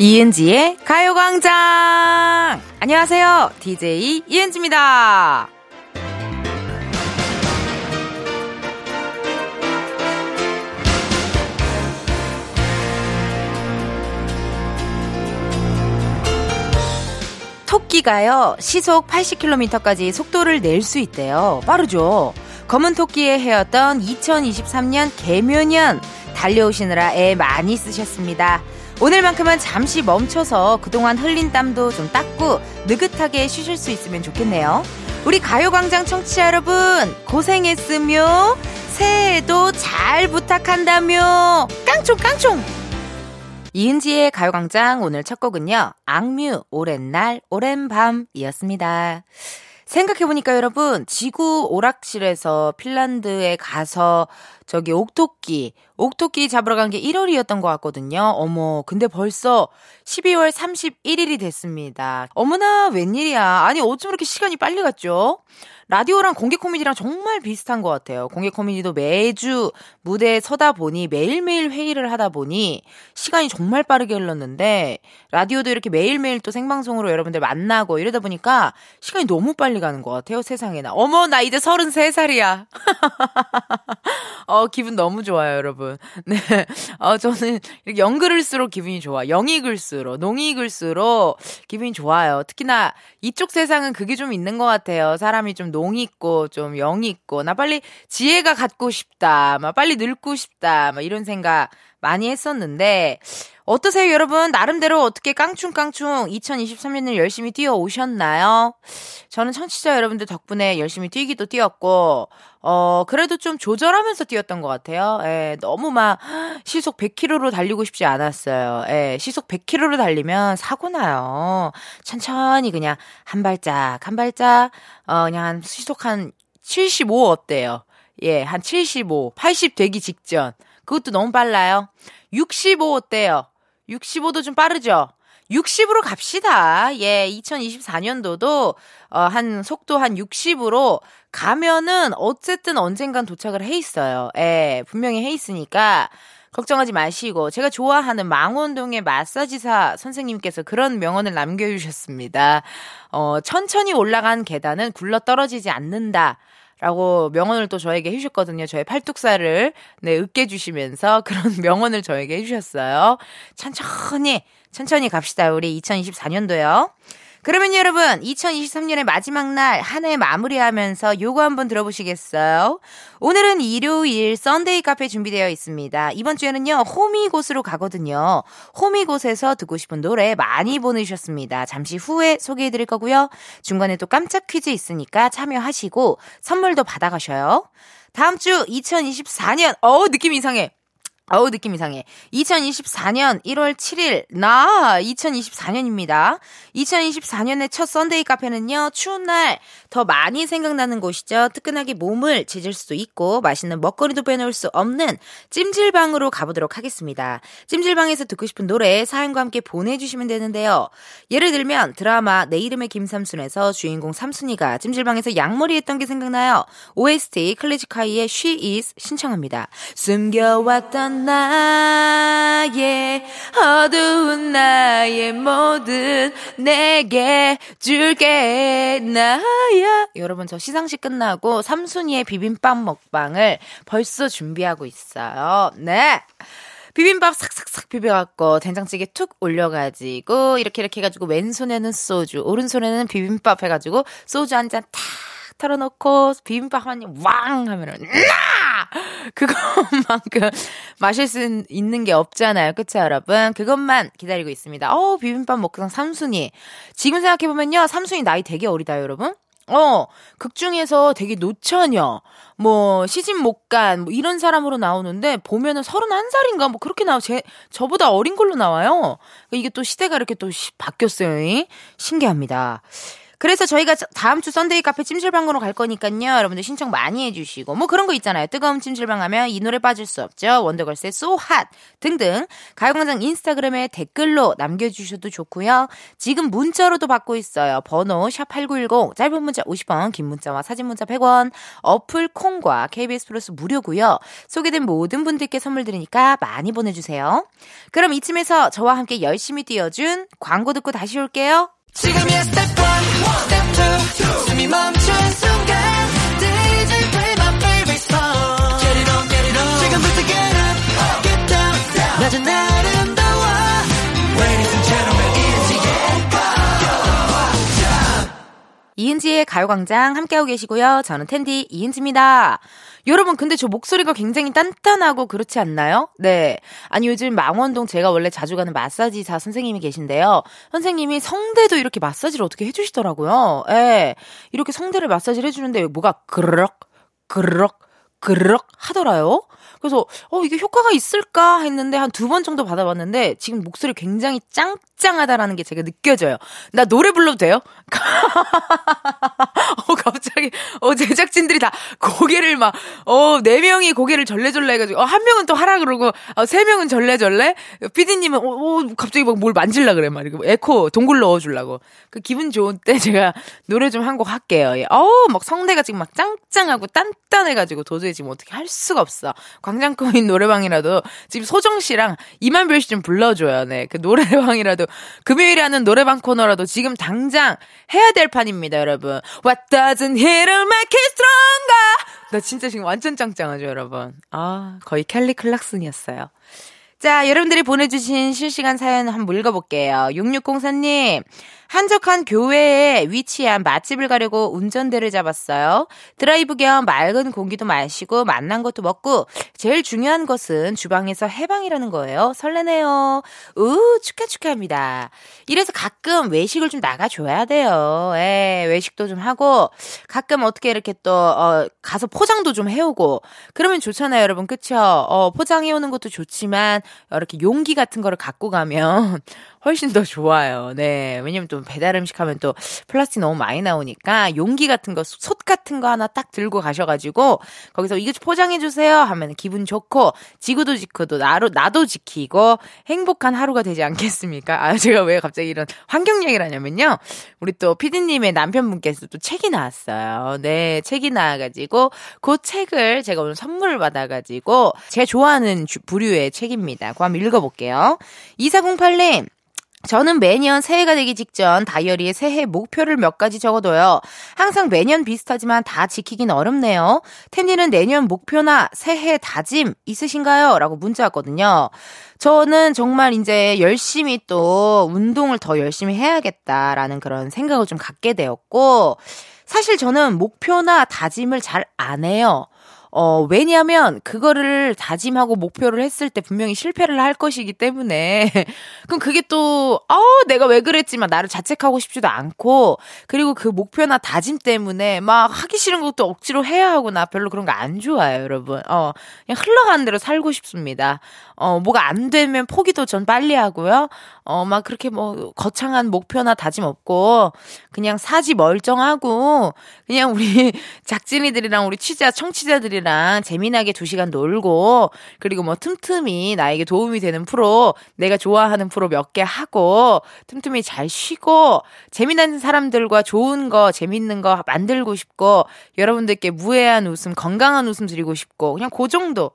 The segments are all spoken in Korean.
이은지의 가요광장! 안녕하세요. DJ 이은지입니다. 토끼가요, 시속 80km까지 속도를 낼 수 있대요. 빠르죠? 검은 토끼의 해였던 2023년 개묘년 달려오시느라 애 많이 쓰셨습니다. 오늘만큼은 잠시 멈춰서 그동안 흘린 땀도 좀 닦고 느긋하게 쉬실 수 있으면 좋겠네요. 우리 가요광장 청취자 여러분, 고생했으며, 새해에도 잘 부탁한다며, 깡총, 깡총! 이은지의 가요광장 오늘 첫 곡은요, 악뮤, 오랜 날, 오랜 밤이었습니다. 생각해보니까 여러분, 지구 오락실에서 핀란드에 가서 저기 옥토끼, 옥토끼 잡으러 간 게 1월이었던 것 같거든요. 어머, 근데 벌써 12월 31일이 됐습니다. 어머나, 웬일이야. 아니, 어쩜 이렇게 시간이 빨리 갔죠? 라디오랑 공개 코미디랑 정말 비슷한 것 같아요. 공개 코미디도 매주 무대에 서다 보니 매일매일 회의를 하다 보니 시간이 정말 빠르게 흘렀는데 라디오도 이렇게 매일매일 또 생방송으로 여러분들 만나고 이러다 보니까 시간이 너무 빨리 가는 것 같아요. 세상에나. 어머, 나 이제 33살이야. 어, 기분 너무 좋아요, 여러분. 네. 어, 저는 이렇게 영글을수록 기분이 좋아. 농이 글수록 기분이 좋아요. 특히나 이쪽 세상은 그게 좀 있는 것 같아요. 사람이 좀 농 있고 좀 영 있고 나 빨리 지혜가 갖고 싶다. 막 빨리 늙고 싶다. 막 이런 생각 많이 했었는데 어떠세요, 여러분? 나름대로 어떻게 깡충깡충 2023년을 열심히 뛰어 오셨나요? 저는 청취자 여러분들 덕분에 열심히 뛰기도 뛰었고, 어, 그래도 좀 조절하면서 뛰었던 것 같아요. 예, 너무 막 시속 100km로 달리고 싶지 않았어요. 예, 시속 100km로 달리면 사고 나요. 천천히 그냥 한 발짝, 한 발짝, 어, 그냥 한 시속 한 75 어때요? 예, 한 75, 80 되기 직전. 그것도 너무 빨라요. 65 어때요? 65도 좀 빠르죠? 60으로 갑시다. 예, 2024년도도 어, 한 속도 한 60으로 가면은 어쨌든 언젠간 도착을 해 있어요. 예, 분명히 해 있으니까 걱정하지 마시고 제가 좋아하는 망원동의 마사지사 선생님께서 그런 명언을 남겨주셨습니다. 어, 천천히 올라간 계단은 굴러 떨어지지 않는다. 라고 명언을 또 저에게 해주셨거든요. 저의 팔뚝살을, 네, 으깨주시면서 그런 명언을 저에게 해주셨어요. 천천히, 천천히 갑시다. 우리 2024년도요. 그러면 여러분, 2023년의 마지막 날, 한 해 마무리하면서 요거 한번 들어보시겠어요? 오늘은 일요일 썬데이 카페 준비되어 있습니다. 이번 주에는요, 호미곶으로 가거든요. 호미곶에서 듣고 싶은 노래 많이 보내주셨습니다. 잠시 후에 소개해 드릴 거고요. 중간에 또 깜짝 퀴즈 있으니까 참여하시고 선물도 받아가셔요. 다음 주 2024년, 어우, 느낌 이상해. 어우, 느낌 이상해. 2024년 1월 7일, 나 2024년입니다. 2024년의 첫 썬데이 카페는요, 추운 날 더 많이 생각나는 곳이죠. 뜨끈하게 몸을 지질 수도 있고, 맛있는 먹거리도 빼놓을 수 없는 찜질방으로 가보도록 하겠습니다. 찜질방에서 듣고 싶은 노래 사연과 함께 보내주시면 되는데요. 예를 들면 드라마 내 이름은 김삼순에서 주인공 삼순이가 찜질방에서 양머리 했던 게 생각나요. OST 클래식하이의 She Is 신청합니다. 숨겨왔던 나의 어두운 나의 모든 내게 줄게 나야. 여러분 저 시상식 끝나고 삼순이의 비빔밥 먹방을 벌써 준비하고 있어요. 네. 비빔밥 삭삭삭 비벼갖고 된장찌개 툭 올려가지고 이렇게 이렇게 해가지고 왼손에는 소주 오른손에는 비빔밥 해가지고 소주 한 잔 탁 털어놓고 비빔밥 한 입 왕 하면은 나 그것만큼 마실 수 있는 게 없잖아요. 그쵸, 여러분? 그것만 기다리고 있습니다. 어 비빔밥 먹고 삼순이. 지금 생각해보면요. 삼순이 나이 되게 어리다, 여러분. 어, 극 중에서 되게 노처녀, 뭐, 시집 못 간, 뭐, 이런 사람으로 나오는데, 보면은 31살인가, 뭐, 그렇게 나와, 제, 저보다 어린 걸로 나와요. 이게 또 시대가 이렇게 또 시, 바뀌었어요. 이? 신기합니다. 그래서 저희가 다음 주 썬데이 카페 찜질방으로 갈 거니까요. 여러분들 신청 많이 해주시고 뭐 그런 거 있잖아요. 뜨거운 찜질방 하면 이 노래 빠질 수 없죠. 원더걸스의 So Hot 등등 가요광장 인스타그램에 댓글로 남겨주셔도 좋고요. 지금 문자로도 받고 있어요. 번호 샵 8910 짧은 문자 50원 긴 문자와 사진 문자 100원 어플 콩과 KBS 플러스 무료고요. 소개된 모든 분들께 선물 드리니까 많이 보내주세요. 그럼 이쯤에서 저와 함께 열심히 뛰어준 광고 듣고 다시 올게요. 지금이야 스텝 1, 스텝 2, 숨이 멈춘 순간 DJ play my favorite song Get it on, get it on 지금부터 get up, get down 낮은 아름다워 Ladies and gentlemen, 이은지의 가요광장 이은지의 가요광장 함께하고 계시고요. 저는 텐디 이은지입니다. 여러분, 근데 저 목소리가 굉장히 단단하고 그렇지 않나요? 네. 아니, 요즘 망원동 제가 원래 자주 가는 마사지사 선생님이 계신데요. 선생님이 성대도 이렇게 마사지를 어떻게 해주시더라고요. 예. 이렇게 성대를 마사지를 해주는데 뭐가 그르륵, 그르륵, 그르륵 하더라요. 그래서 어 이게 효과가 있을까 했는데 한 두 번 정도 받아봤는데 지금 목소리 굉장히 짱짱하다라는 게 제가 느껴져요. 나 노래 불러도 돼요? 어 갑자기 어 제작진들이 다 고개를 막 어 네 명이 고개를 절레절레 해가지고 어, 한 명은 또 하라 그러고 어, 세 명은 절레절레. PD님은 어, 어 갑자기 막 뭘 만질라 그래 막 이렇게 에코 동굴 넣어주려고. 그 기분 좋은 때 제가 노래 좀 한 곡 할게요. 예. 어우 막 성대가 지금 막 짱짱하고 단단해가지고 도저히 지금 어떻게 할 수가 없어. 광장코인 노래방이라도 지금 소정 씨랑 이만별 씨 좀 불러줘요. 네. 그 노래방이라도 금요일에 하는 노래방 코너라도 지금 당장 해야 될 판입니다, 여러분. What doesn't hit will make it stronger. 나 진짜 지금 완전 짱짱하죠, 여러분. 아, 거의 켈리 클락슨이었어요. 자, 여러분들이 보내주신 실시간 사연 한번 읽어볼게요. 6604님, 한적한 교외에 위치한 맛집을 가려고 운전대를 잡았어요. 드라이브 겸 맑은 공기도 마시고 맛난 것도 먹고 제일 중요한 것은 주방에서 해방이라는 거예요. 설레네요. 우 축하 축하합니다. 이래서 가끔 외식을 좀 나가줘야 돼요. 예, 외식도 좀 하고 가끔 어떻게 이렇게 또 어, 가서 포장도 좀 해오고 그러면 좋잖아요, 여러분. 그쵸? 어, 포장해오는 것도 좋지만 이렇게 용기 같은 거를 갖고 가면 훨씬 더 좋아요. 네. 왜냐면 또 배달 음식 하면 또 플라스틱 너무 많이 나오니까 용기 같은 거, 솥 같은 거 하나 딱 들고 가셔가지고 거기서 이거 포장해주세요 하면 기분 좋고 지구도 지키고 나로, 나도 지키고 행복한 하루가 되지 않겠습니까? 아, 제가 왜 갑자기 이런 환경 얘기를 하냐면요. 우리 또 피디님의 남편분께서 또 책이 나왔어요. 네. 책이 나와가지고 그 책을 제가 오늘 선물을 받아가지고 제가 좋아하는 부류의 책입니다. 그거 한번 읽어볼게요. 2408님. 저는 매년 새해가 되기 직전 다이어리에 새해 목표를 몇 가지 적어둬요. 항상 매년 비슷하지만 다 지키긴 어렵네요. 텐디는 내년 목표나 새해 다짐 있으신가요? 라고 문자 왔거든요. 저는 정말 이제 열심히 또 운동을 더 열심히 해야겠다라는 그런 생각을 좀 갖게 되었고, 사실 저는 목표나 다짐을 잘 안 해요. 어, 왜냐면, 그거를 다짐하고 목표를 했을 때 분명히 실패를 할 것이기 때문에, 그럼 그게 또, 어, 내가 왜 그랬지만 나를 자책하고 싶지도 않고, 그리고 그 목표나 다짐 때문에 막 하기 싫은 것도 억지로 해야 하고 나 별로 그런 거 안 좋아요, 여러분. 어, 그냥 흘러가는 대로 살고 싶습니다. 어, 뭐가 안 되면 포기도 전 빨리 하고요. 어, 막 그렇게 뭐 거창한 목표나 다짐 없고 그냥 사지 멀쩡하고 그냥 우리 작진이들이랑 우리 취자 청취자들이랑 재미나게 두 시간 놀고 그리고 뭐 틈틈이 나에게 도움이 되는 프로 내가 좋아하는 프로 몇 개 하고 틈틈이 잘 쉬고 재미난 사람들과 좋은 거 재밌는 거 만들고 싶고 여러분들께 무해한 웃음 건강한 웃음 드리고 싶고 그냥 그 정도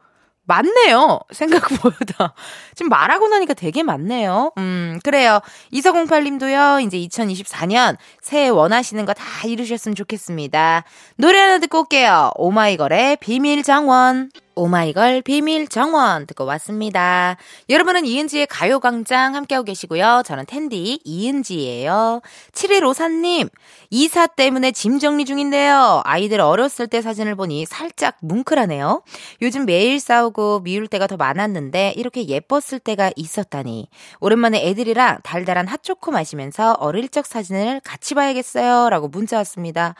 많네요. 생각보다. 지금 말하고 나니까 되게 많네요. 음, 그래요. 2408님도요, 이제 2024년 새해 원하시는 거 다 이루셨으면 좋겠습니다. 노래 하나 듣고 올게요. 오마이걸의 비밀 정원. 오마이걸 비밀 정원 듣고 왔습니다. 여러분은 이은지의 가요광장 함께하고 계시고요. 저는 텐디 이은지예요. 7154님, 이사 때문에 짐 정리 중인데요. 아이들 어렸을 때 사진을 보니 살짝 뭉클하네요. 요즘 매일 싸우고 미울 때가 더 많았는데 이렇게 예뻤을 때가 있었다니. 오랜만에 애들이랑 달달한 핫초코 마시면서 어릴 적 사진을 같이 봐야겠어요. 라고 문자 왔습니다.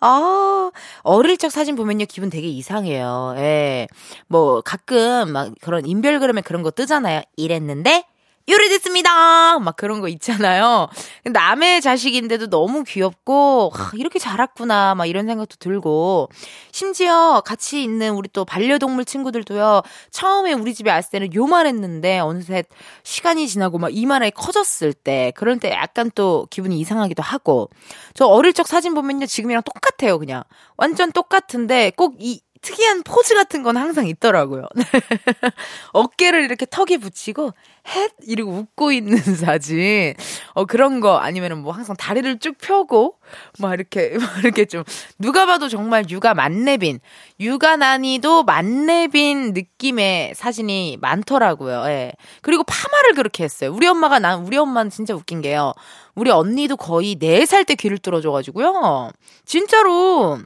아, 어릴 적 사진 보면요, 기분 되게 이상해요. 예. 뭐, 가끔 막 그런 인별그램에 그런 거 뜨잖아요. 이랬는데, 요리됐습니다! 막 그런 거 있잖아요. 남의 자식인데도 너무 귀엽고, 하, 이렇게 자랐구나, 막 이런 생각도 들고, 심지어 같이 있는 우리 또 반려동물 친구들도요, 처음에 우리 집에 왔을 때는 요만했는데, 어느새 시간이 지나고 막 이만하게 커졌을 때, 그럴 때 약간 또 기분이 이상하기도 하고, 저 어릴 적 사진 보면요, 지금이랑 똑같아요, 그냥. 완전 똑같은데, 꼭 이, 특이한 포즈 같은 건 항상 있더라고요. 어깨를 이렇게 턱에 붙이고 헷 이러고 웃고 있는 사진. 어 그런 거 아니면은 뭐 항상 다리를 쭉 펴고 막 이렇게 막 이렇게 좀 누가 봐도 정말 육아 만렙인 육아 난이도 만렙인 느낌의 사진이 많더라고요. 예. 그리고 파마를 그렇게 했어요. 우리 엄마가 난 우리 엄마는 진짜 웃긴 게요. 우리 언니도 거의 4살 때 귀를 뚫어줘 가지고요. 진짜로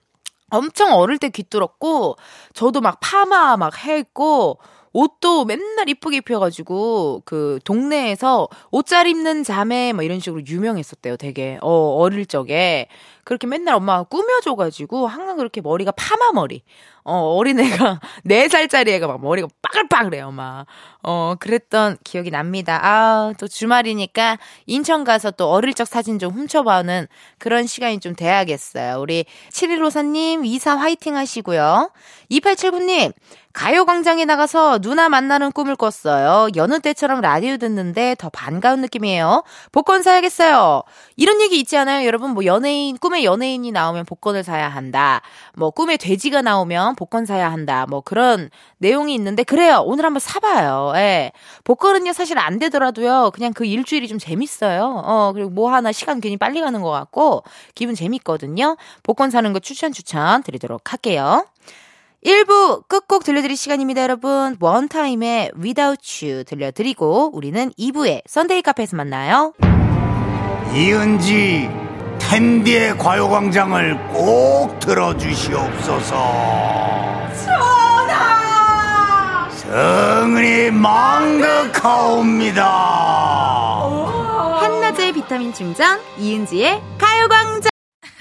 엄청 어릴 때 귀뚫었고 저도 막 파마 막 했고 옷도 맨날 이쁘게 입혀가지고 그 동네에서 옷 잘 입는 자매 뭐 이런 식으로 유명했었대요. 되게 어 어릴 적에 그렇게 맨날 엄마가 꾸며줘가지고 항상 그렇게 머리가 파마 머리. 어 어린애가 4살짜리 애가 막 머리가 빠글빠글해요. 막. 어 그랬던 기억이 납니다. 아 또 주말이니까 인천 가서 또 어릴 적 사진 좀 훔쳐봐는 그런 시간이 좀 돼야겠어요. 우리 7154님 이사 화이팅 하시고요. 2879님 가요광장에 나가서 누나 만나는 꿈을 꿨어요. 여느 때처럼 라디오 듣는데 더 반가운 느낌이에요. 복권 사야겠어요. 이런 얘기 있지 않아요? 여러분, 뭐 연예인, 꿈에 연예인이 나오면 복권을 사야 한다. 뭐 꿈에 돼지가 나오면 복권 사야 한다. 뭐 그런 내용이 있는데, 그래요. 오늘 한번 사봐요. 예. 복권은요, 사실 안 되더라도요, 그냥 그 일주일이 좀 재밌어요. 어, 그리고 뭐 하나 시간 괜히 빨리 가는 것 같고, 기분 재밌거든요. 복권 사는 거 추천 추천 드리도록 할게요. 1부 끝곡 들려드릴 시간입니다, 여러분. 원타임의 Without You 들려드리고 우리는 2부에 썬데이 카페에서 만나요. 이은지 텐디의 가요광장을 꼭 들어주시옵소서. 전하! 성은이 망극하옵니다. 한낮의 비타민 충전 이은지의 가요광장.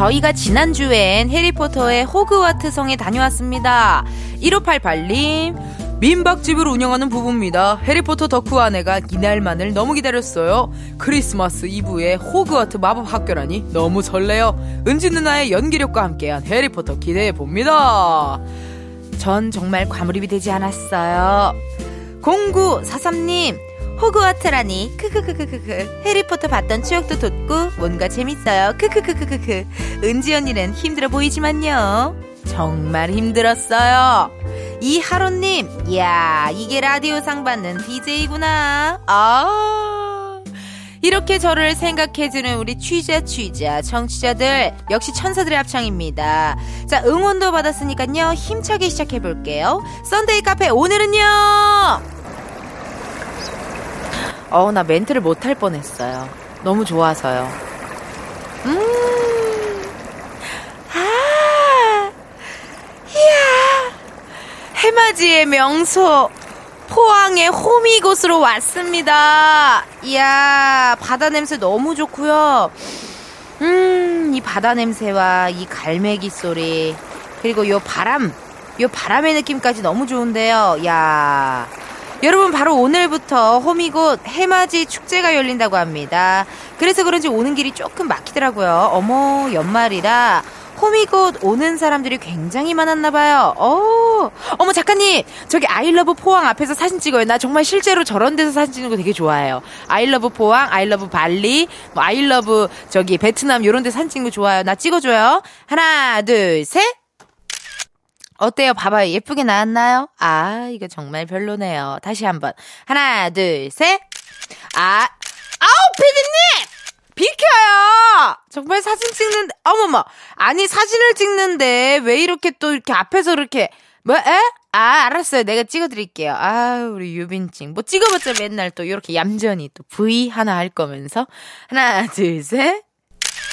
저희가 지난주엔 해리포터의 호그와트 성에 다녀왔습니다. 1588님, 민박집을 운영하는 부부입니다. 해리포터 덕후 아내가 이날만을 너무 기다렸어요. 크리스마스 이브에 호그와트 마법 학교라니 너무 설레요. 은지 누나의 연기력과 함께한 해리포터 기대해 봅니다. 전 정말 과몰입이 되지 않았어요. 0943님, 호그와트라니. 크크크크크크. 해리포터 봤던 추억도 돋고 뭔가 재밌어요. 크크크크크크. 은지 언니는 힘들어 보이지만요. 정말 힘들었어요. 이하로님. 야 이게 라디오상 받는 DJ구나. 아. 이렇게 저를 생각해주는 우리 취자 취자 청취자들. 역시 천사들의 합창입니다. 자 응원도 받았으니까요. 힘차게 시작해볼게요. 썬데이 카페 오늘은요 어, 나 멘트를 못할 뻔했어요. 너무 좋아서요. 음, 아, 이야, 해맞이의 명소, 포항의 호미 곳으로 왔습니다. 이야, 바다 냄새 너무 좋고요. 음, 이 바다 냄새와 이 갈매기 소리, 그리고 요 바람, 요 바람의 느낌까지 너무 좋은데요. 야 여러분 바로 오늘부터 호미곶 해맞이 축제가 열린다고 합니다. 그래서 그런지 오는 길이 조금 막히더라고요. 어머 연말이라 호미곶 오는 사람들이 굉장히 많았나 봐요. 어, 어머 작가님 저기 I love 포항 앞에서 사진 찍어요. 나 정말 실제로 저런 데서 사진 찍는 거 되게 좋아해요. I love 포항, I love 발리, 뭐 I love 저기 베트남 이런 데 사진 찍는 거 좋아요. 나 찍어줘요. 하나, 둘, 셋. 어때요? 봐봐요. 예쁘게 나왔나요? 아, 이거 정말 별로네요. 다시 한번. 하나, 둘, 셋. 아, 아우, 피디님! 비켜요! 정말 사진 찍는데, 어머머. 아니, 사진을 찍는데, 왜 이렇게 또 이렇게 앞에서 이렇게, 뭐, 에? 아, 알았어요. 내가 찍어드릴게요. 아, 우리 유빈찡. 뭐 찍어봤자 맨날 또 이렇게 얌전히 또 V 하나 할 거면서. 하나, 둘, 셋.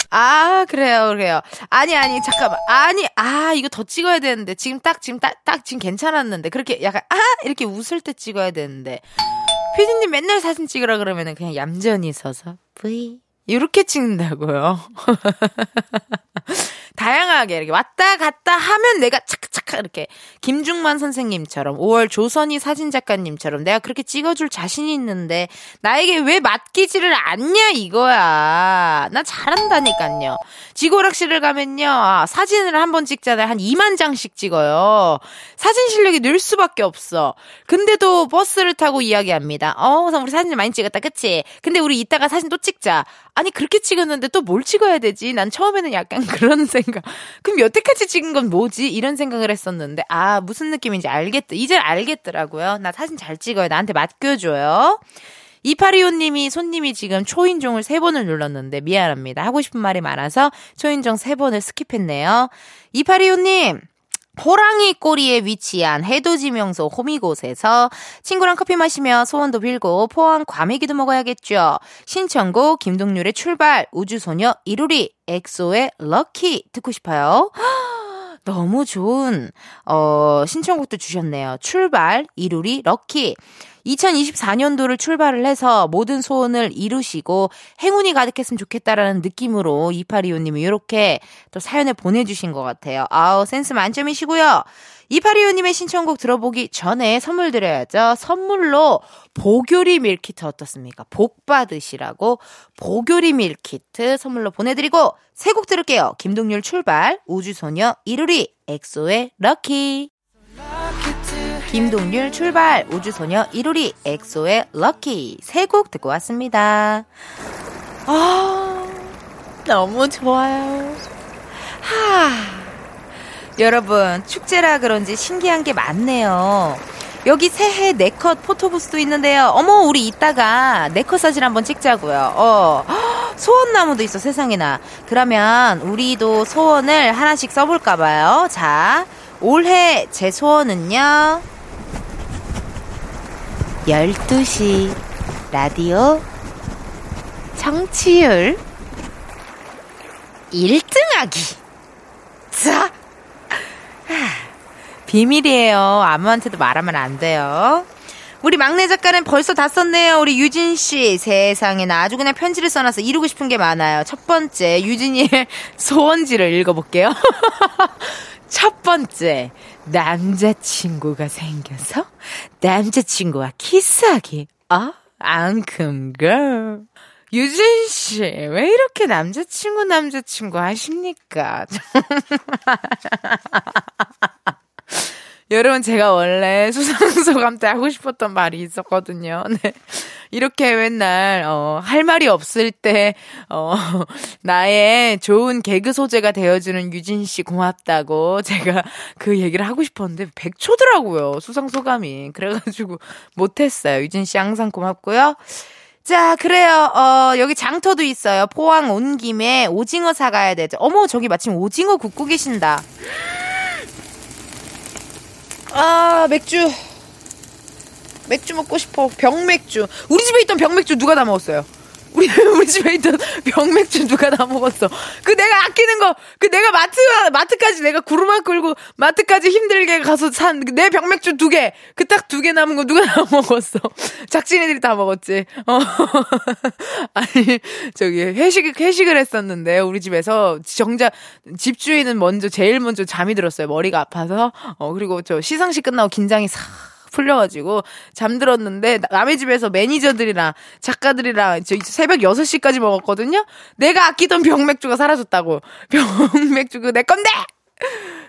아, 그래요, 그래요. 아니, 아니, 잠깐만. 아니, 아, 이거 더 찍어야 되는데. 지금 딱, 지금 딱, 딱, 지금 괜찮았는데. 그렇게 약간, 아! 이렇게 웃을 때 찍어야 되는데. 피디님 맨날 사진 찍으라 그러면은 그냥 얌전히 서서, 뿌이. 이렇게 찍는다고요. 다양하게 이렇게 왔다 갔다 하면 내가 착착 이렇게 김중만 선생님처럼 5월 조선희 사진 작가님처럼 내가 그렇게 찍어줄 자신이 있는데 나에게 왜 맡기지를 않냐 이거야. 나 잘한다니까요. 지고락실을 가면요 아, 사진을 한 번 찍잖아요. 한 2만 장씩 찍어요. 사진 실력이 늘 수밖에 없어. 근데도 버스를 타고 이야기합니다. 어, 우리 사진 많이 찍었다, 그치? 근데 우리 이따가 사진 또 찍자. 아니 그렇게 찍었는데 또 뭘 찍어야 되지? 난 처음에는 약간 그런 생각. 그럼 여태까지 찍은 건 뭐지? 이런 생각을 했었는데 아 무슨 느낌인지 알겠다. 이제 알겠더라고요. 나 사진 잘 찍어요. 나한테 맡겨줘요. 2825님이 손님이 지금 초인종을 세 번을 눌렀는데 미안합니다. 하고 싶은 말이 많아서 초인종 세 번을 skip했네요. 2825님 호랑이 꼬리에 위치한 해돋이명소 호미곶에서 친구랑 커피 마시며 소원도 빌고 포항 과메기도 먹어야겠죠. 신청곡 김동률의 출발 우주소녀 이루리 엑소의 Lucky 듣고 싶어요. 너무 좋은 어 신청곡도 주셨네요. 출발 이루리 Lucky 2024년도를 출발을 해서 모든 소원을 이루시고 행운이 가득했으면 좋겠다라는 느낌으로 2825님이 이렇게 또 사연을 보내주신 것 같아요. 아우, 센스 만점이시고요. 2825님의 신청곡 들어보기 전에 선물 드려야죠. 선물로 복요리 밀키트 어떻습니까? 복 받으시라고 복요리 밀키트 선물로 보내드리고 세 곡 들을게요. 김동률 출발, 우주소녀 이루리, 엑소의 Lucky. 김동률 출발, 우주소녀 이루리, 엑소의 럭키 세 곡 듣고 왔습니다. 아, 너무 좋아요. 하. 여러분, 축제라 그런지 신기한 게 많네요. 여기 새해 네컷 포토부스도 있는데요. 어머, 우리 이따가 네컷 사진 한번 찍자고요. 어, 소원나무도 있어, 세상에나. 그러면 우리도 소원을 하나씩 써볼까봐요. 자, 올해 제 소원은요. 12시 라디오 청취율 1등하기. 자, 비밀이에요. 아무한테도 말하면 안 돼요. 우리 막내 작가는 벌써 다 썼네요. 우리 유진 씨. 세상에나 아주 그냥 편지를 써놔서 이루고 싶은 게 많아요. 첫 번째, 유진이의 소원지를 읽어볼게요. 첫 번째, 남자친구가 생겨서 남자친구와 키스하기. 아, 앙큼 걸. 유진 씨, 왜 이렇게 남자친구 남자친구 하십니까? 여러분, 제가 원래 수상소감 때 하고 싶었던 말이 있었거든요. 네. 이렇게 맨날, 어, 할 말이 없을 때, 어, 나의 좋은 개그 소재가 되어주는 유진 씨 고맙다고 제가 그 얘기를 하고 싶었는데, 100초더라고요. 수상 소감이. 그래가지고 못했어요. 유진 씨 항상 고맙고요. 자, 그래요. 어, 여기 장터도 있어요. 포항 온 김에 오징어 사가야 되죠. 어머, 저기 마침 오징어 굽고 계신다. 아, 맥주. 맥주 먹고 싶어. 병맥주. 우리 집에 있던 병맥주 누가 다 먹었어요? 우리, 우리 집에 있던 병맥주 누가 다 먹었어. 그 내가 아끼는 거, 그 내가 마트, 마트까지 내가 구르마 끌고 마트까지 힘들게 가서 산 내 병맥주 두 개. 그 딱 두 개 남은 거 누가 다 먹었어. 작진이들이 다 먹었지. 어. 아니, 저기 회식, 회식을 했었는데 우리 집에서 정작 집주인은 먼저, 제일 먼저 잠이 들었어요. 머리가 아파서. 어, 그리고 저 시상식 끝나고 긴장이 싹 풀려가지고 잠들었는데 남의 집에서 매니저들이랑 작가들이랑 저 새벽 6시까지 먹었거든요. 내가 아끼던 병맥주가 사라졌다고. 병맥주 그 내 건데.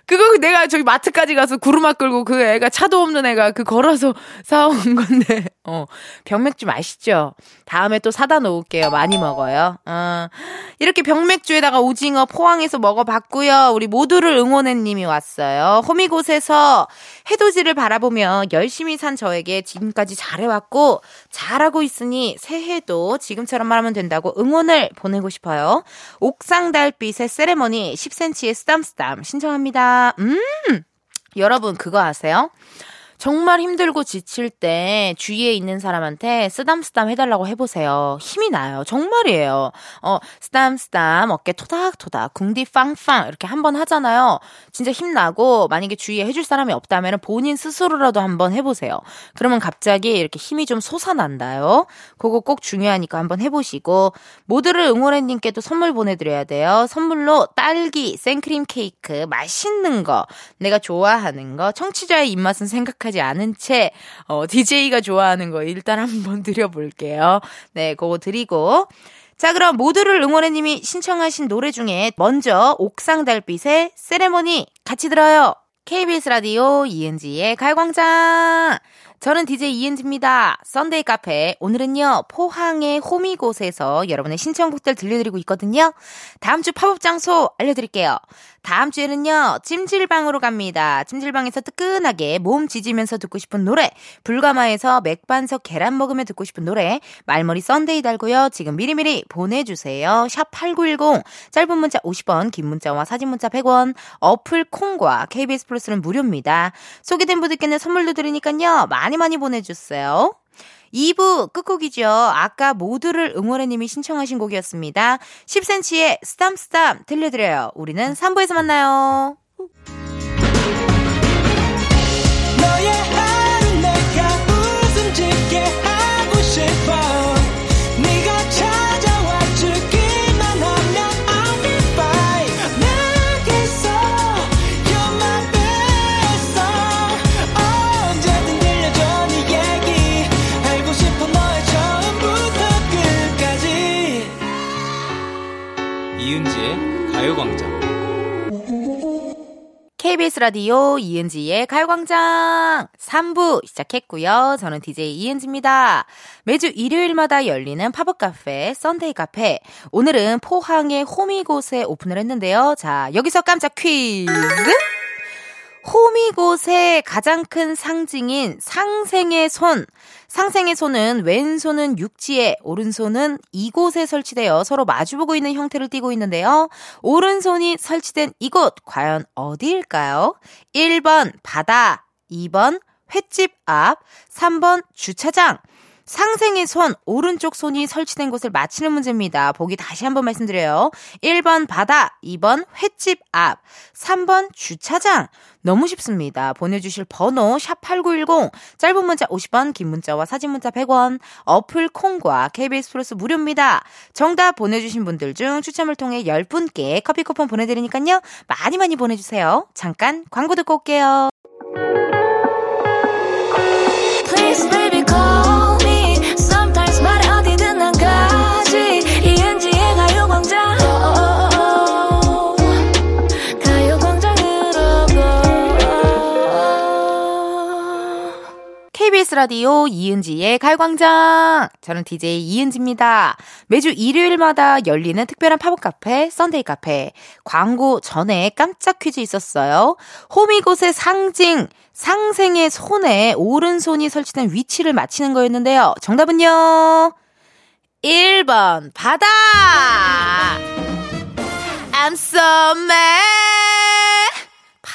그거 내가 저기 마트까지 가서 구르마 끌고 그 애가 차도 없는 애가 그 걸어서 사온 건데, 어, 병맥주 맛있죠? 다음에 또 사다 놓을게요. 많이 먹어요. 어, 이렇게 병맥주에다가 오징어 포항에서 먹어봤고요. 우리 모두를 응원해 님이 왔어요. 호미곶에서 해돋이를 바라보며 열심히 산 저에게 지금까지 잘해왔고, 잘하고 있으니 새해도 지금처럼만 하면 된다고 응원을 보내고 싶어요. 옥상 달빛의 세레머니 10cm의 쓰담쓰담 신청합니다. 음! 여러분, 그거 아세요? 정말 힘들고 지칠 때 주위에 있는 사람한테 쓰담쓰담 해달라고 해보세요. 힘이 나요. 정말이에요. 어, 쓰담쓰담, 어깨 토닥토닥, 궁디 빵빵 이렇게 한번 하잖아요. 진짜 힘나고 만약에 주위에 해줄 사람이 없다면 본인 스스로라도 한번 해보세요. 그러면 갑자기 이렇게 힘이 좀 솟아난다요. 그거 꼭 중요하니까 한번 해보시고 모두를 응원해님께도 선물 보내드려야 돼요. 선물로 딸기 생크림 케이크 맛있는 거 내가 좋아하는 거 청취자의 입맛은 생각하 생각하지 않은 채, 어, DJ가 좋아하는 거 일단 한번 드려볼게요. 네, 그거 드리고. 자, 그럼 모두를 응원해님이 신청하신 노래 중에 먼저 옥상 달빛의 세레모니 같이 들어요. KBS 라디오 이은지의 가요광장. 저는 DJ 이은지입니다. 썬데이 카페. 오늘은요, 포항의 호미곶에서 여러분의 신청곡들 들려드리고 있거든요. 다음 주 팝업 장소 알려드릴게요. 다음 주에는요, 찜질방으로 갑니다. 찜질방에서 뜨끈하게 몸 지지면서 듣고 싶은 노래, 불가마에서 맥반석 계란 먹으며 듣고 싶은 노래, 말머리 썬데이 달고요. 지금 미리미리 보내주세요. 샵 8910, 짧은 문자 50원, 긴 문자와 사진 문자 100원, 어플 콩과 KBS 플러스는 무료입니다. 소개된 분들께는 선물도 드리니까요, 많이 보내주세요. 2부 끝곡이죠. 아까 모두를 응원해님이 신청하신 곡이었습니다. 10cm의 스담스담 들려드려요. 우리는 3부에서 만나요. KBS 라디오 이은지의 가요광장 3부 시작했고요. 저는 DJ 이은지입니다. 매주 일요일마다 열리는 팝업 카페 Sunday 카페. 오늘은 포항의 호미곶에 오픈을 했는데요. 자, 여기서 깜짝 퀴즈. 호미곶의 가장 큰 상징인 상생의 손. 상생의 손은 왼손은 육지에, 오른손은 이곳에 설치되어 서로 마주보고 있는 형태를 띠고 있는데요. 오른손이 설치된 이곳, 과연 어디일까요? 1번 바다, 2번 횟집 앞, 3번 주차장. 상생의 손, 오른쪽 손이 설치된 곳을 맞히는 문제입니다. 보기 다시 한번 말씀드려요. 1번 바다, 2번 횟집 앞, 3번 주차장. 너무 쉽습니다. 보내주실 번호 샵8910 짧은 문자 50원 긴 문자와 사진 문자 100원 어플 콩과 KBS 플러스 무료입니다. 정답 보내주신 분들 중 추첨을 통해 10분께 커피 쿠폰 보내드리니까요. 많이 많이 보내주세요. 잠깐 광고 듣고 올게요. KBS 라디오 이은지의 가요광장. 저는 DJ 이은지입니다. 매주 일요일마다 열리는 특별한 팝업 카페, Sunday 카페. 광고 전에 깜짝 퀴즈 있었어요. 호미곶의 상징, 상생의 손에 오른손이 설치된 위치를 맞히는 거였는데요. 정답은요? 1번, 바다! I'm so mad!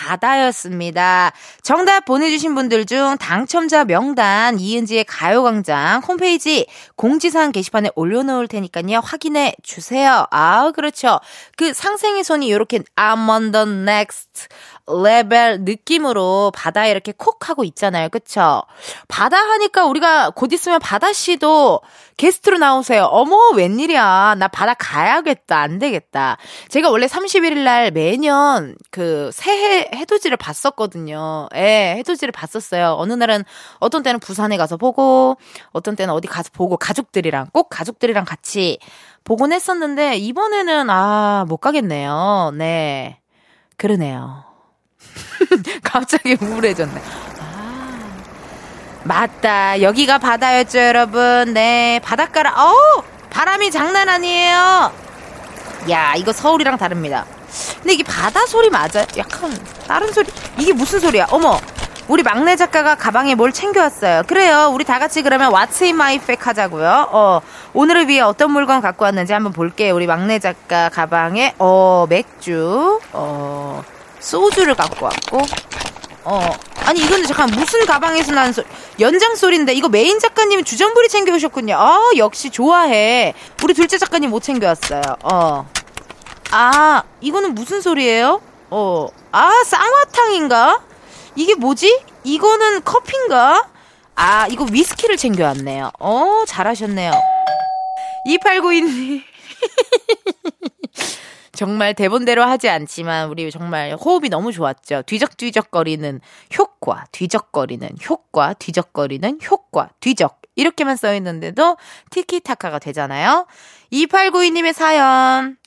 바다였습니다. 정답 보내주신 분들 중 당첨자 명단 이은지의 가요광장 홈페이지 공지사항 게시판에 올려놓을 테니까요. 확인해 주세요. 아, 그렇죠. 그 상생의 손이 이렇게 I'm on the next 레벨 느낌으로 바다에 이렇게 콕 하고 있잖아요. 그쵸? 바다 하니까 우리가 곧 있으면 바다씨도 게스트로 나오세요. 어머, 웬일이야. 나 바다 가야겠다. 안 되겠다. 제가 원래 31일 날 매년 그 새해 해돋이를 봤었거든요. 예, 해돋이를 봤었어요. 어느 날은 어떤 때는 부산에 가서 보고, 어떤 때는 어디 가서 보고, 가족들이랑, 꼭 가족들이랑 같이 보곤 했었는데, 이번에는, 아, 못 가겠네요. 네. 그러네요. 갑자기 우울해졌네. 아, 맞다. 여기가 바다였죠, 여러분. 네, 바닷가라. 어우! 바람이 장난 아니에요. 야, 이거 서울이랑 다릅니다. 근데 이게 바다 소리 맞아요? 약간 다른 소리? 이게 무슨 소리야? 어머, 우리 막내 작가가 가방에 뭘 챙겨왔어요. 그래요. 우리 다 같이 그러면 What's in my bag 하자고요. 어, 오늘을 위해 어떤 물건 갖고 왔는지 한번 볼게요. 우리 막내 작가 가방에, 어, 맥주, 어, 소주를 갖고 왔고, 어, 아니, 이거는 잠깐 무슨 가방에서 나는 소리, 연장 소리인데, 이거 메인 작가님이 주전부리 챙겨 오셨군요. 아, 역시 좋아해. 우리 둘째 작가님 못 챙겨왔어요. 어. 아, 이거는 무슨 소리예요? 어, 아, 쌍화탕인가? 이게 뭐지? 이거는 커피인가? 아, 이거 위스키를 챙겨왔네요. 어, 잘하셨네요. 2892님. 정말 대본대로 하지 않지만 우리 정말 호흡이 너무 좋았죠. 뒤적뒤적거리는 효과, 뒤적거리는 효과, 뒤적거리는 효과, 뒤적. 이렇게만 써 있는데도 티키타카가 되잖아요. 2892님의 사연.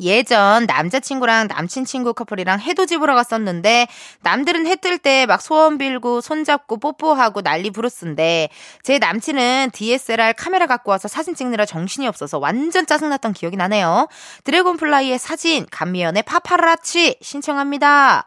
예전 남자친구랑 남친 친구 커플이랑 해돋이 찍으러 갔었는데 남들은 해 뜰 때 막 소원 빌고 손잡고 뽀뽀하고 난리 부르스인데 제 남친은 DSLR 카메라 갖고 와서 사진 찍느라 정신이 없어서 완전 짜증났던 기억이 나네요. 드래곤플라이의 사진 간미연의 파파라치 신청합니다.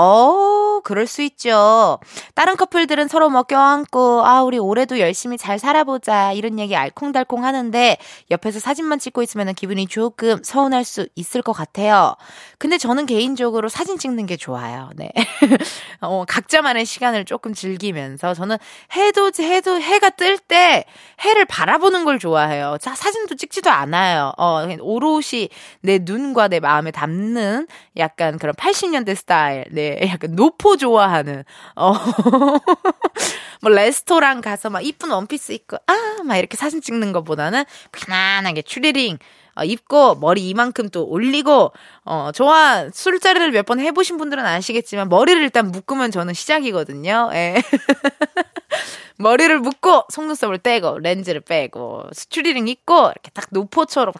어, 그럴 수 있죠. 다른 커플들은 서로 뭐 껴안고, 아, 우리 올해도 열심히 잘 살아보자. 이런 얘기 알콩달콩 하는데, 옆에서 사진만 찍고 있으면 기분이 조금 서운할 수 있을 것 같아요. 근데 저는 개인적으로 사진 찍는 게 좋아요. 네. 어, 각자만의 시간을 조금 즐기면서, 저는 해도, 해도, 해가 뜰 때, 해를 바라보는 걸 좋아해요. 자, 사진도 찍지도 않아요. 어, 오롯이 내 눈과 내 마음에 담는 약간 그런 80년대 스타일. 네, 약간 노포 좋아하는, 어, 뭐, 레스토랑 가서 막 이쁜 원피스 입고, 아, 막 이렇게 사진 찍는 것보다는 편안하게 추리닝, 어, 입고 머리 이만큼 또 올리고 어 좋아 술자리를 몇 번 해보신 분들은 아시겠지만 머리를 일단 묶으면 저는 시작이거든요. 예. 머리를 묶고 속눈썹을 떼고 렌즈를 빼고 추리닝 입고 이렇게 딱 노포처럼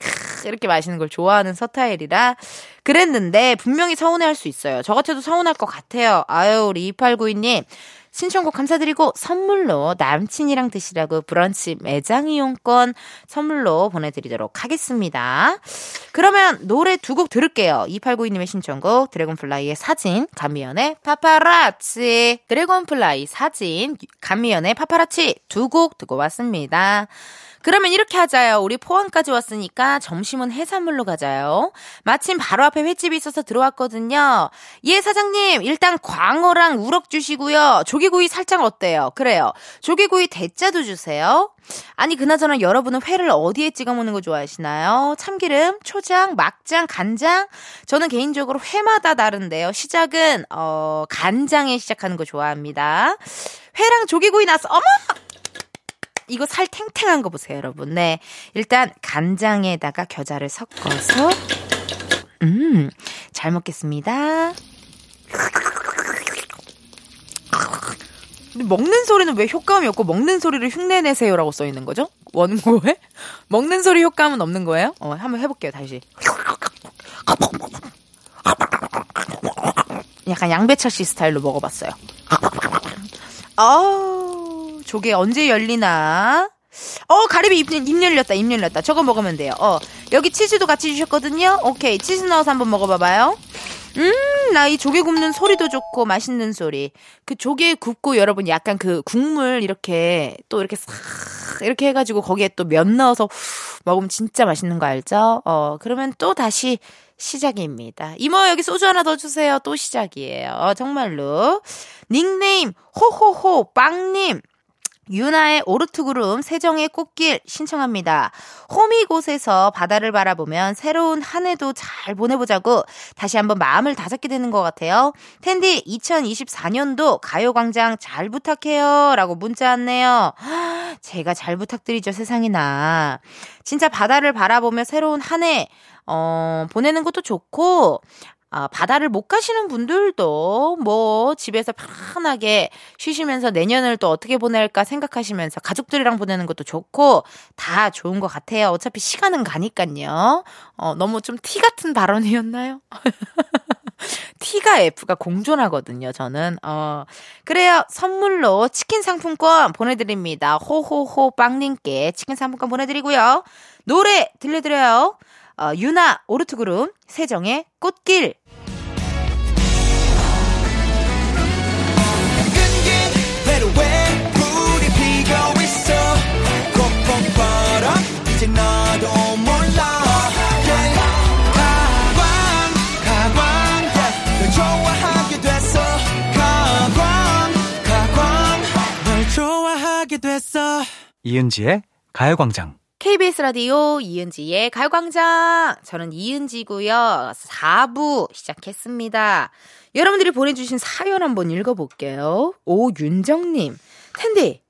이렇게 마시는 걸 좋아하는 스타일이라 그랬는데 분명히 서운해할 수 있어요. 저 같아도 서운할 것 같아요. 아유 우리 2892님 신청곡 감사드리고 선물로 남친이랑 드시라고 브런치 매장 이용권 선물로 보내드리도록 하겠습니다. 그러면 노래 두 곡 들을게요. 2892님의 신청곡 드래곤플라이의 사진 간미연의 파파라치 드래곤플라이 사진 간미연의 파파라치 두 곡 듣고 왔습니다. 그러면 이렇게 하자요. 우리 포항까지 왔으니까 점심은 해산물로 가자요. 마침 바로 앞에 횟집이 있어서 들어왔거든요. 예, 사장님. 일단 광어랑 우럭 주시고요. 조개구이 살짝 어때요? 그래요. 조개구이 대짜도 주세요. 아니, 그나저나 여러분은 회를 어디에 찍어 먹는 거 좋아하시나요? 참기름, 초장, 막장, 간장? 저는 개인적으로 회마다 다른데요. 시작은, 어, 간장에 시작하는 거 좋아합니다. 회랑 조개구이 나서, 어머! 이거 살 탱탱한 거 보세요, 여러분. 네. 일단 간장에다가 겨자를 섞어서 음, 잘 먹겠습니다. 먹는 소리는 왜 효과음이 없고 먹는 소리를 흉내 내세요라고 써 있는 거죠? 원고에? 먹는 소리 효과음은 없는 거예요? 어, 한번 해 볼게요, 다시. 약간 양배차 씨 스타일로 먹어봤어요. 아우, 조개 언제 열리나? 어, 가리비 입, 입 열렸다, 입 열렸다. 저거 먹으면 돼요. 어, 여기 치즈도 같이 주셨거든요? 오케이, 치즈 넣어서 한번 먹어봐봐요. 음, 나 이 조개 굽는 소리도 좋고 맛있는 소리. 그 조개 굽고 여러분 약간 그 국물 이렇게 또 이렇게 싹 이렇게 해가지고 거기에 또 면 넣어서 후, 먹으면 진짜 맛있는 거 알죠? 어, 그러면 또 다시 시작입니다. 이모 여기 소주 하나 더 주세요. 또 시작이에요. 어, 정말로. 닉네임 호호호 빵님. 윤하의 오르트구름 세정의 꽃길 신청합니다. 호미곶에서 바다를 바라보면 새로운 한 해도 잘 보내보자고 다시 한번 마음을 다잡게 되는 것 같아요. 텐디 2024년도 가요광장 잘 부탁해요. 라고 문자 왔네요. 제가 잘 부탁드리죠 세상이나. 진짜 바다를 바라보며 새로운 한 해, 어, 보내는 것도 좋고, 아, 바다를 못 가시는 분들도 뭐 집에서 편하게 쉬시면서 내년을 또 어떻게 보낼까 생각하시면서 가족들이랑 보내는 것도 좋고 다 좋은 것 같아요. 어차피 시간은 가니까요. 어, 너무 좀 티 같은 발언이었나요? T가 F가 공존하거든요, 저는. 어, 그래요. 선물로 치킨 상품권 보내드립니다. 호호호 빵님께 치킨 상품권 보내드리고요. 노래 들려드려요. 어, 유나 오르트그룹 세정의 꽃길. 이은지의 가요광장. KBS 라디오 이은지의 가요광장. 저는 이은지고요. 4부 시작했습니다. 여러분들이 보내주신 사연 한번 읽어볼게요. 오윤정님. 텐디,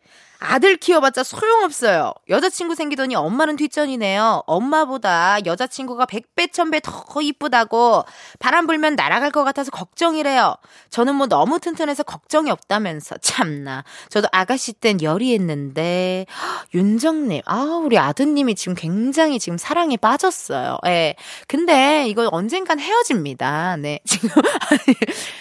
아들 키워봤자 소용없어요. 여자친구 생기더니 엄마는 뒷전이네요. 엄마보다 여자친구가 100배, 1000배 더 이쁘다고 바람 불면 날아갈 것 같아서 걱정이래요. 저는 뭐 너무 튼튼해서 걱정이 없다면서. 참나. 저도 아가씨 땐 열이 했는데. 윤정님, 아, 우리 아드님이 지금 굉장히 지금 사랑에 빠졌어요. 예. 근데 이거 언젠간 헤어집니다. 네. 지금,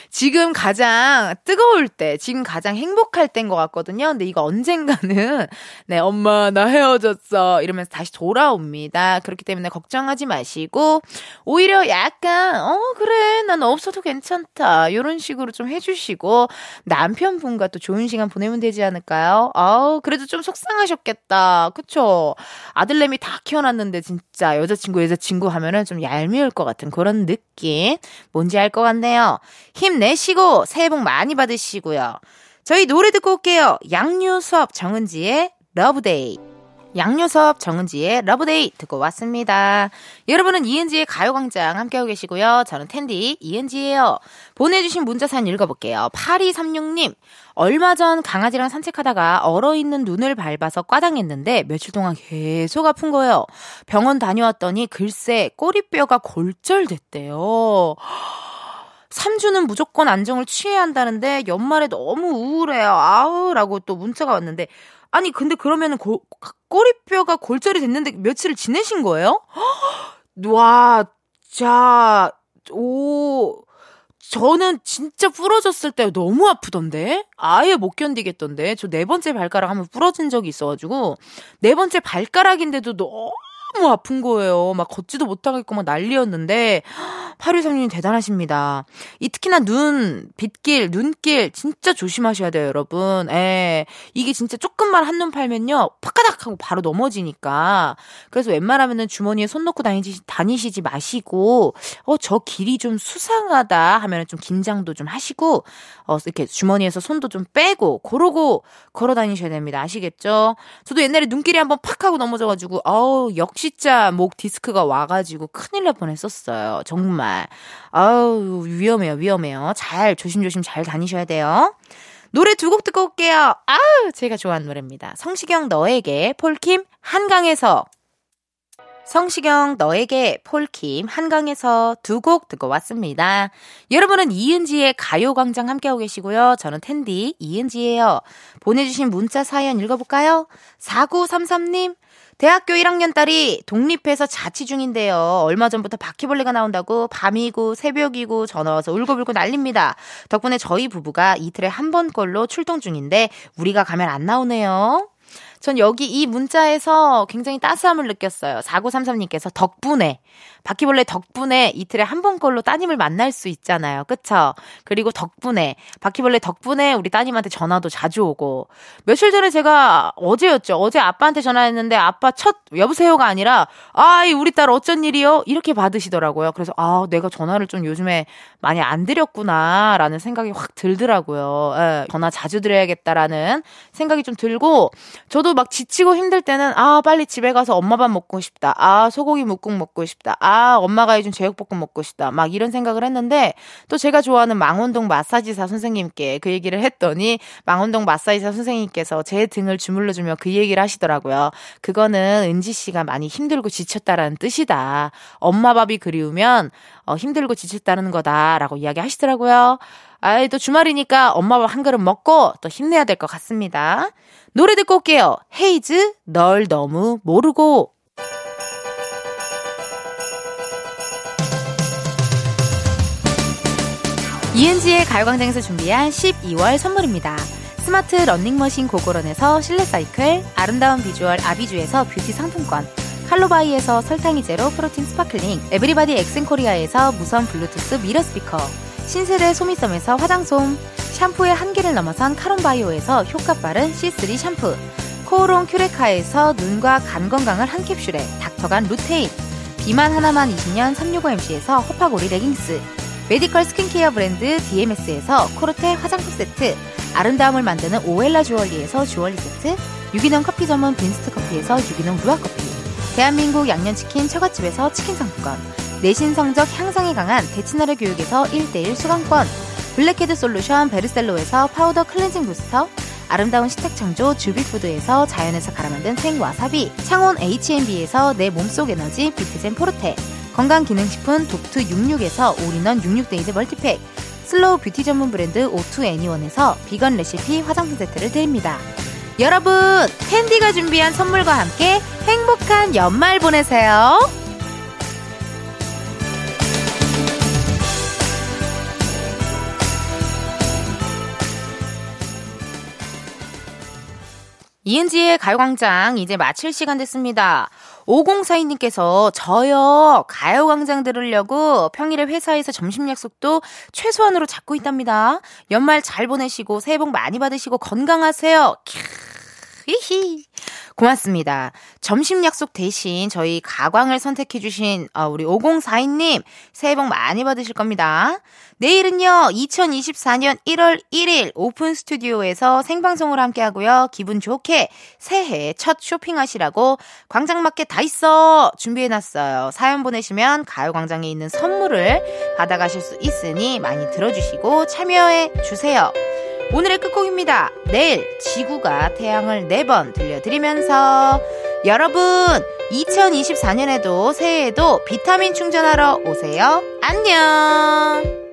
지금 가장 뜨거울 때, 지금 가장 행복할 때인 것 같거든요. 근데 이거 언젠가는, 네, 엄마, 나 헤어졌어. 이러면서 다시 돌아옵니다. 그렇기 때문에 걱정하지 마시고, 오히려 약간, 어, 그래, 난 없어도 괜찮다. 이런 식으로 좀 해주시고, 남편분과 또 좋은 시간 보내면 되지 않을까요? 아우, 그래도 좀 속상하셨겠다. 그쵸? 아들내미 다 키워놨는데, 진짜 여자친구, 여자친구 하면은 좀 얄미울 것 같은 그런 느낌. 뭔지 알 것 같네요. 힘내 내시고 새해 복 많이 받으시고요. 저희 노래 듣고 올게요. 양요섭 정은지의 Love Day. 양요섭 정은지의 Love Day 듣고 왔습니다. 여러분은 이은지의 가요광장 함께하고 계시고요. 저는 텐디 이은지예요. 보내주신 문자 사연 읽어볼게요. 8236님 얼마 전 강아지랑 산책하다가 얼어있는 눈을 밟아서 꽈당했는데 며칠 동안 계속 아픈 거예요. 병원 다녀왔더니 글쎄 꼬리뼈가 골절됐대요. 3주는 무조건 안정을 취해야 한다는데 연말에 너무 우울해요. 아우 라고 또 문자가 왔는데 아니 근데 그러면은 고, 꼬리뼈가 골절이 됐는데 며칠을 지내신 거예요? 와, 자, 오, 저는 진짜 부러졌을 때 너무 아프던데? 아예 못 견디겠던데? 저 네 번째 발가락 한번 부러진 적이 있어가지고, 네 번째 발가락인데도 너무 너무 아픈 거예요. 막 걷지도 못하겠고 막 난리였는데 8236님 대단하십니다. 이 특히나 눈, 빗길, 눈길 진짜 조심하셔야 돼요, 여러분. 예. 이게 진짜 조금만 한눈 팔면요. 파까닥 하고 바로 넘어지니까. 그래서 웬만하면은 주머니에 손 넣고 다니시, 다니시지 마시고 어, 저 길이 좀 수상하다 하면은 좀 긴장도 좀 하시고 어, 이렇게 주머니에서 손도 좀 빼고 그러고 걸어 다니셔야 됩니다. 아시겠죠? 저도 옛날에 눈길이 한번 팍 하고 넘어져 가지고 어우, 역시 진짜 목 디스크가 와가지고 큰일 날 뻔했었어요. 정말. 아우, 위험해요, 위험해요. 잘, 조심조심 잘 다니셔야 돼요. 노래 두 곡 듣고 올게요. 아우, 제가 좋아하는 노래입니다. 성시경 너에게, 폴킴, 한강에서. 성시경 너에게 폴킴 한강에서 두 곡 듣고 왔습니다. 여러분은 이은지의 가요광장 함께하고 계시고요. 저는 텐디 이은지예요. 보내주신 문자 사연 읽어볼까요? 4933님 대학교 1학년 딸이 독립해서 자취 중인데요. 얼마 전부터 바퀴벌레가 나온다고 밤이고 새벽이고 전화 와서 울고불고 난립니다. 덕분에 저희 부부가 이틀에 한 번꼴로 출동 중인데 우리가 가면 안 나오네요. 전 여기 이 문자에서 굉장히 따스함을 느꼈어요. 4933님께서 덕분에 바퀴벌레 덕분에 이틀에 한 번꼴로 따님을 만날 수 있잖아요. 그쵸? 그리고 덕분에, 바퀴벌레 덕분에 우리 따님한테 전화도 자주 오고. 며칠 전에 제가 어제였죠. 어제 아빠한테 전화했는데 아빠 첫 여보세요가 아니라, 아이, 우리 딸 어쩐 일이요? 이렇게 받으시더라고요. 그래서, 아, 내가 전화를 좀 요즘에 많이 안 드렸구나. 라는 생각이 확 들더라고요. 예, 전화 자주 드려야겠다라는 생각이 좀 들고, 저도 막 지치고 힘들 때는, 아, 빨리 집에 가서 엄마 밥 먹고 싶다. 아, 소고기 묵국 먹고 싶다. 아, 엄마가 해준 제육볶음 먹고 싶다. 막 이런 생각을 했는데 또 제가 좋아하는 망원동 마사지사 선생님께 그 얘기를 했더니 망원동 마사지사 선생님께서 제 등을 주물러주며 그 얘기를 하시더라고요. 그거는 은지 씨가 많이 힘들고 지쳤다라는 뜻이다. 엄마 밥이 그리우면 어, 힘들고 지쳤다는 거다라고 이야기 하시더라고요. 아이, 또 주말이니까 엄마 밥 한 그릇 먹고 또 힘내야 될 것 같습니다. 노래 듣고 올게요. 헤이즈, 널 너무 모르고. 이은지의 가요광장에서 준비한 12월 선물입니다. 스마트 러닝머신 고고런에서 실내 사이클, 아름다운 비주얼 아비주에서 뷰티 상품권, 칼로바이에서 설탕이 제로 프로틴 스파클링, 에브리바디 엑센코리아에서 무선 블루투스 미러 스피커, 신세대 소미섬에서 화장솜, 샴푸의 한계를 넘어선 카론바이오에서 효과 빠른 C3 샴푸, 코오롱 큐레카에서 눈과 간 건강을 한 캡슐에 닥터간 루테인, 비만 하나만 20년 365MC에서 허파고리 레깅스, 메디컬 스킨케어 브랜드 DMS에서 코르테 화장품 세트, 아름다움을 만드는 오엘라 주얼리에서 주얼리 세트, 유기농 커피 전문 빈스트 커피에서 유기농 루아 커피, 대한민국 양념치킨 처갓집에서 치킨 상품권, 내신 성적 향상에 강한 대치나래 교육에서 1대1 수강권, 블랙헤드 솔루션 베르셀로에서 파우더 클렌징 부스터, 아름다운 식탁 창조 주비푸드에서 자연에서 갈아 만든 생와사비, 창원 H&B에서 내 몸속 에너지 비트젠 포르테, 건강기능식품 독트 66에서 올인원 66 Days 멀티팩, 슬로우 뷰티 전문 브랜드 오투 애니원에서 비건 레시피 화장품 세트를 드립니다. 여러분, 캔디가 준비한 선물과 함께 행복한 연말 보내세요. 이은지의 가요광장 이제 마칠 시간 됐습니다. 5042님께서 저요 가요광장 들으려고 평일에 회사에서 점심 약속도 최소한으로 잡고 있답니다. 연말 잘 보내시고 새해 복 많이 받으시고 건강하세요. 캬, 히히. 고맙습니다. 점심 약속 대신 저희 가광을 선택해주신 어, 우리 5042님 새해 복 많이 받으실 겁니다. 내일은요, 2024년 1월 1일 오픈 스튜디오에서 생방송을 함께 하고요. 기분 좋게 새해 첫 쇼핑하시라고 광장마켓 다 있어! 준비해놨어요. 사연 보내시면 가요광장에 있는 선물을 받아가실 수 있으니 많이 들어주시고 참여해주세요. 오늘의 끝곡입니다. 내일 지구가 태양을 4번 들려드리면서 여러분 2024년에도 새해에도 비타민 충전하러 오세요. 안녕!